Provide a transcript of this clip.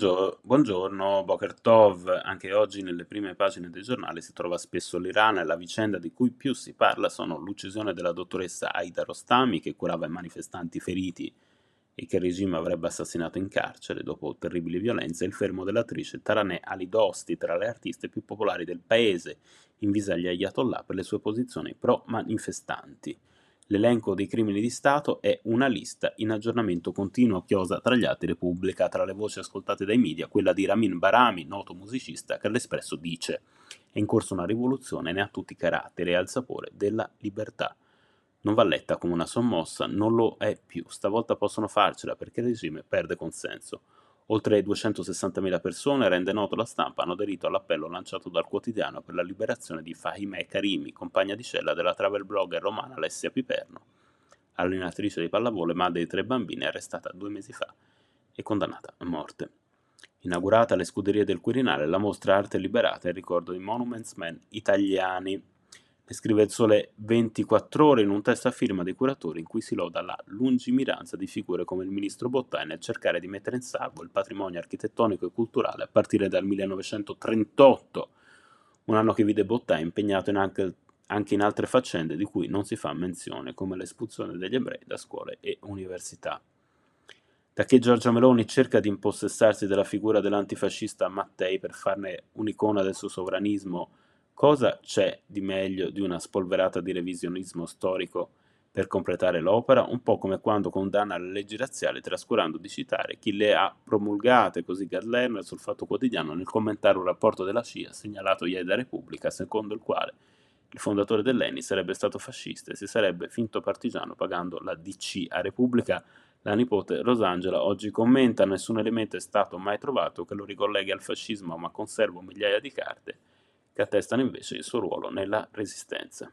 Buongiorno, Boker Tov. Anche oggi nelle prime pagine dei giornali si trova spesso l'Iran e la vicenda di cui più si parla sono l'uccisione della dottoressa Aida Rostami che curava i manifestanti feriti e che il regime avrebbe assassinato in carcere dopo terribili violenze e il fermo dell'attrice Taraneh Ali Dosti tra le artiste più popolari del paese, invisa agli ayatollah per le sue posizioni pro-manifestanti. L'elenco dei crimini di Stato è una lista in aggiornamento continuo chiosa tra gli atti Repubblica. Tra le voci ascoltate dai media, quella di Ramin Barami, noto musicista, che all'Espresso dice è in corso una rivoluzione, ne ha tutti i caratteri e ha il sapore della libertà. Non va letta come una sommossa, non lo è più. Stavolta possono farcela perché il regime perde consenso. Oltre 260.000 persone, rende noto la stampa, hanno aderito all'appello lanciato dal quotidiano per la liberazione di Fahimeh Karimi, compagna di cella della travel blogger romana Alessia Piperno, allenatrice di pallavolo e madre di tre bambini, arrestata due mesi fa e condannata a morte. Inaugurata alle scuderie del Quirinale, la mostra Arte Liberata in ricordo di Monuments Men italiani scrive il Sole 24 ore in un testo a firma dei curatori in cui si loda la lungimiranza di figure come il ministro Bottai nel cercare di mettere in salvo il patrimonio architettonico e culturale a partire dal 1938, un anno che vide Bottai impegnato in anche, anche in altre faccende di cui non si fa menzione, come l'espulsione degli ebrei da scuole e università. Da che Giorgia Meloni cerca di impossessarsi della figura dell'antifascista Mattei per farne un'icona del suo sovranismo Cosa c'è di meglio di una spolverata di revisionismo storico per completare l'opera, un po' come quando condanna le leggi razziali trascurando di citare chi le ha promulgate, così Gad Lerner sul Fatto Quotidiano nel commentare un rapporto della CIA segnalato ieri da Repubblica, secondo il quale il fondatore dell'ENI sarebbe stato fascista e si sarebbe finto partigiano pagando la DC a Repubblica. La nipote Rosangela oggi commenta: Nessun elemento è stato mai trovato che lo ricolleghi al fascismo, ma conservo migliaia di carte che attestano invece il suo ruolo nella Resistenza.